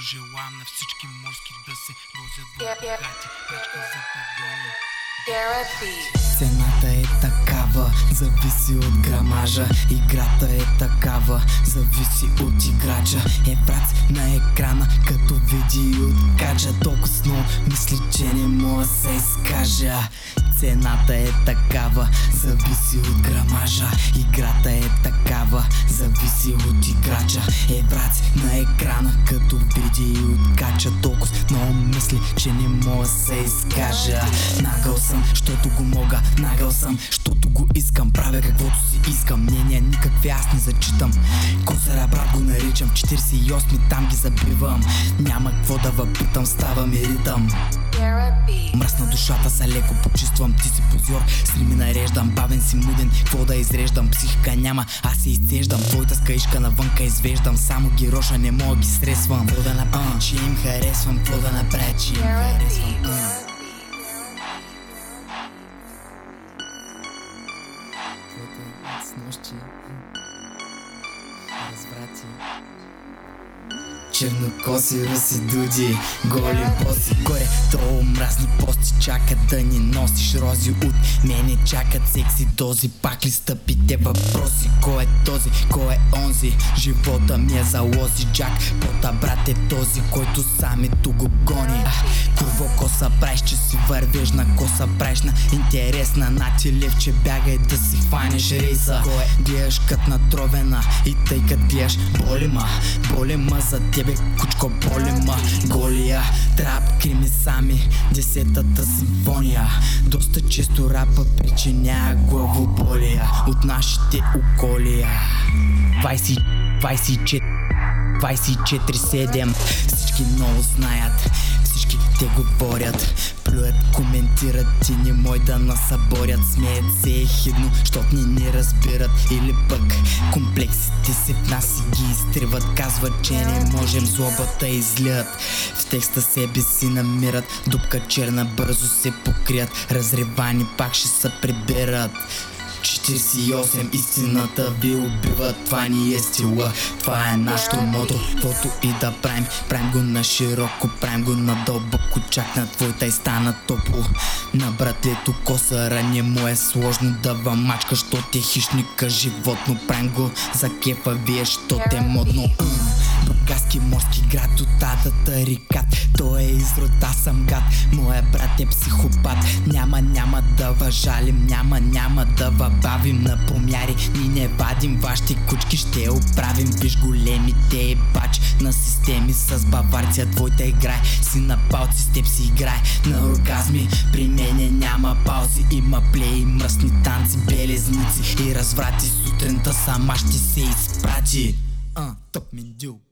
пожелавам на всички морски да се возят богати. Пречка за погони Цената е такава, зависи от грамажа. Играта е такава, зависи от играча. Е брат на екрана, като види от каджа. Толкова сно мисли, че не мога се изкажа. Цената е такава, зависи от грамажа. Играта е такава, зависи от играча. Е брат на екрана, като види от кача Толкова много мисли, че не мога се изкажа. Нагъл съм, щото го мога. Нагъл съм, щото го искам. Правя каквото си искам. Мнения никакви аз не зачитам. Косара брат го наричам. 48 там ги забивам. Няма какво да въпитам, става ми ритъм. Мръсна душата са леко почиствам. Ти си позор, нареждам Бавен си муден, какво да изреждам? Психика няма, аз се изцеждам. Твоята скаишка навънка извеждам Само ги роша, не мога ги стресвам Какво да направя, че им харесвам Какво да направя, че им харесвам. Uh. Твоята с нощи Разврати Чернокоси руси дуди Голи боси. Горе То омразни пости чакат да ни носиш рози. От мене чакат секси дози Пак ли стъпите въпроси? Кой е този, кой е онзи? Живота ми е залози. Джак Пота брат е този, който сами ту го гони Курво коса правиш, че си вървеш на коса правиш на интересна На ти левче бягай да си фанеш рейса Кой е? Гледаш кът натровена И тъй кът гледаш боли ма Боли ма за тебе бе кучко боли ма Голия трап крими сами Десетата симфония. Доста често рапа причинява главоболия От нашите околия. 20, 24 24-7 Всички много знаят те говорят Плюят, коментират и не мой да насъборят Смеят се ехидно, щот ни не разбират. Или пък комплексите си в нас си ги изтриват. Казват, че не можем злобата излият. В текста себе си намират Дупка черна бързо се покрият. Разревани пак ще се прибират 48 истината ви убива. Това ни е стила, това е нашото мото. Каквото и да правим, правим го на широко Правим го на дълбоко, чак на твоята и стана топло. На братлето косара не му е сложно. Да вам мачка Що ти хищника животно. Правим го за кефа вие, що те модно Бургаски морски град от татата рикат Той е изрод, аз съм гад. Моя брат е психопат. Няма, няма да въжалим Няма, няма да въбавим на помяри. Ни не вадим вашите кучки Ще оправим. Виж големите е бач На системи с баварция Твоята играй. Си на палци С теб си играй. На оргазми При мене няма паузи. Има плей, мръсни танци Белезници и разврати Сутринта сама ще се изпрати. Uh, me do